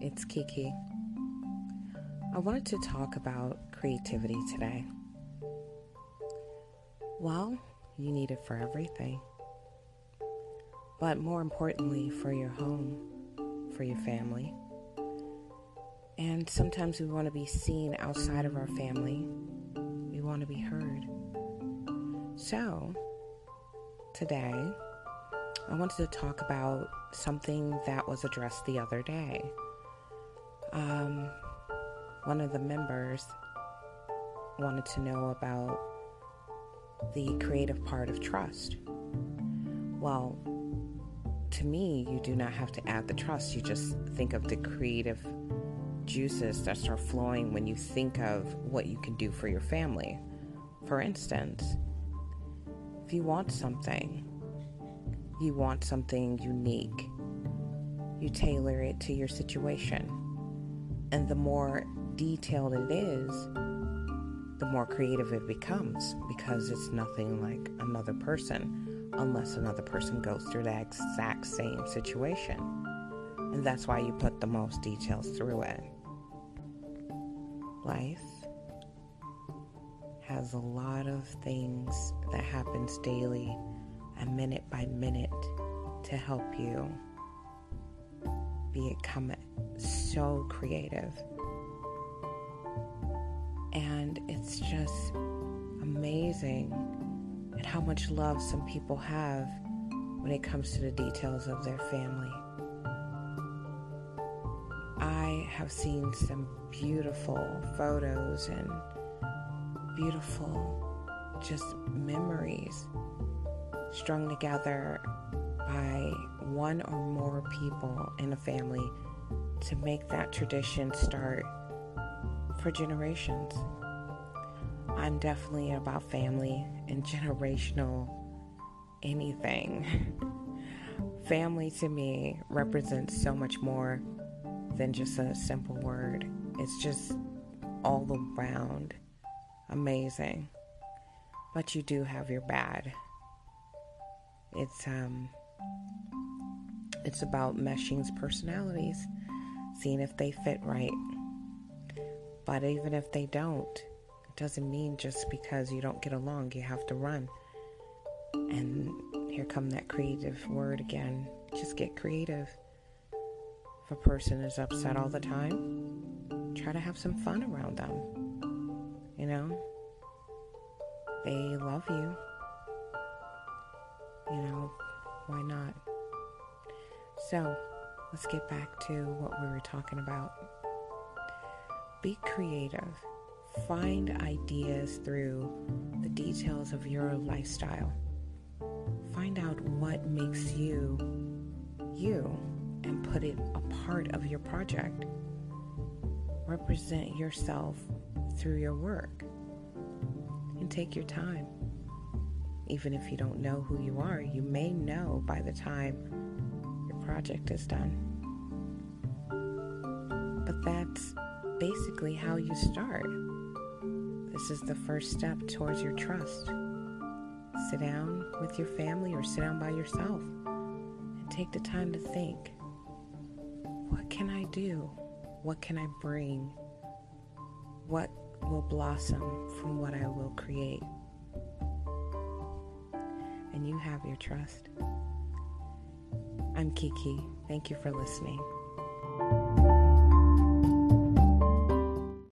it's Kiki. I wanted to talk about creativity today. Well, you need it for everything, but more importantly, for your home, for your family. And sometimes we want to be seen outside of our family, we want to be heard. So, today, I wanted to talk about something that was addressed the other day. Um, one of the members wanted to know about the creative part of trust. Well, to me, you do not have to add the trust. You just think of the creative juices that start flowing when you think of what you can do for your family. For instance, if you want something, you want something unique. You tailor it to your situation. And the more detailed it is, the more creative it becomes because it's nothing like another person unless another person goes through that exact same situation. And that's why you put the most details through it. Life has a lot of things that happens daily and minute by minute to help you become so creative. And it's just amazing at how much love some people have when it comes to the details of their family. I have seen some beautiful photos and beautiful just memories strung together by one or more people in a family to make that tradition start for generations. I'm definitely about family and generational anything. family to me represents so much more than just a simple word, it's just all around amazing. But you do have your bad. It's um it's about meshing personalities, seeing if they fit right. But even if they don't, it doesn't mean just because you don't get along you have to run. And here come that creative word again. Just get creative. If a person is upset all the time, try to have some fun around them. You know? They love you. You know, why not? So, let's get back to what we were talking about. Be creative. Find ideas through the details of your lifestyle. Find out what makes you you and put it a part of your project. Represent yourself through your work and take your time. Even if you don't know who you are, you may know by the time project is done. But that's basically how you start. This is the first step towards your trust. Sit down with your family or sit down by yourself and take the time to think what can I do? What can I bring? What will blossom from what I will create? And you have your trust. I'm Kiki. Thank you for listening.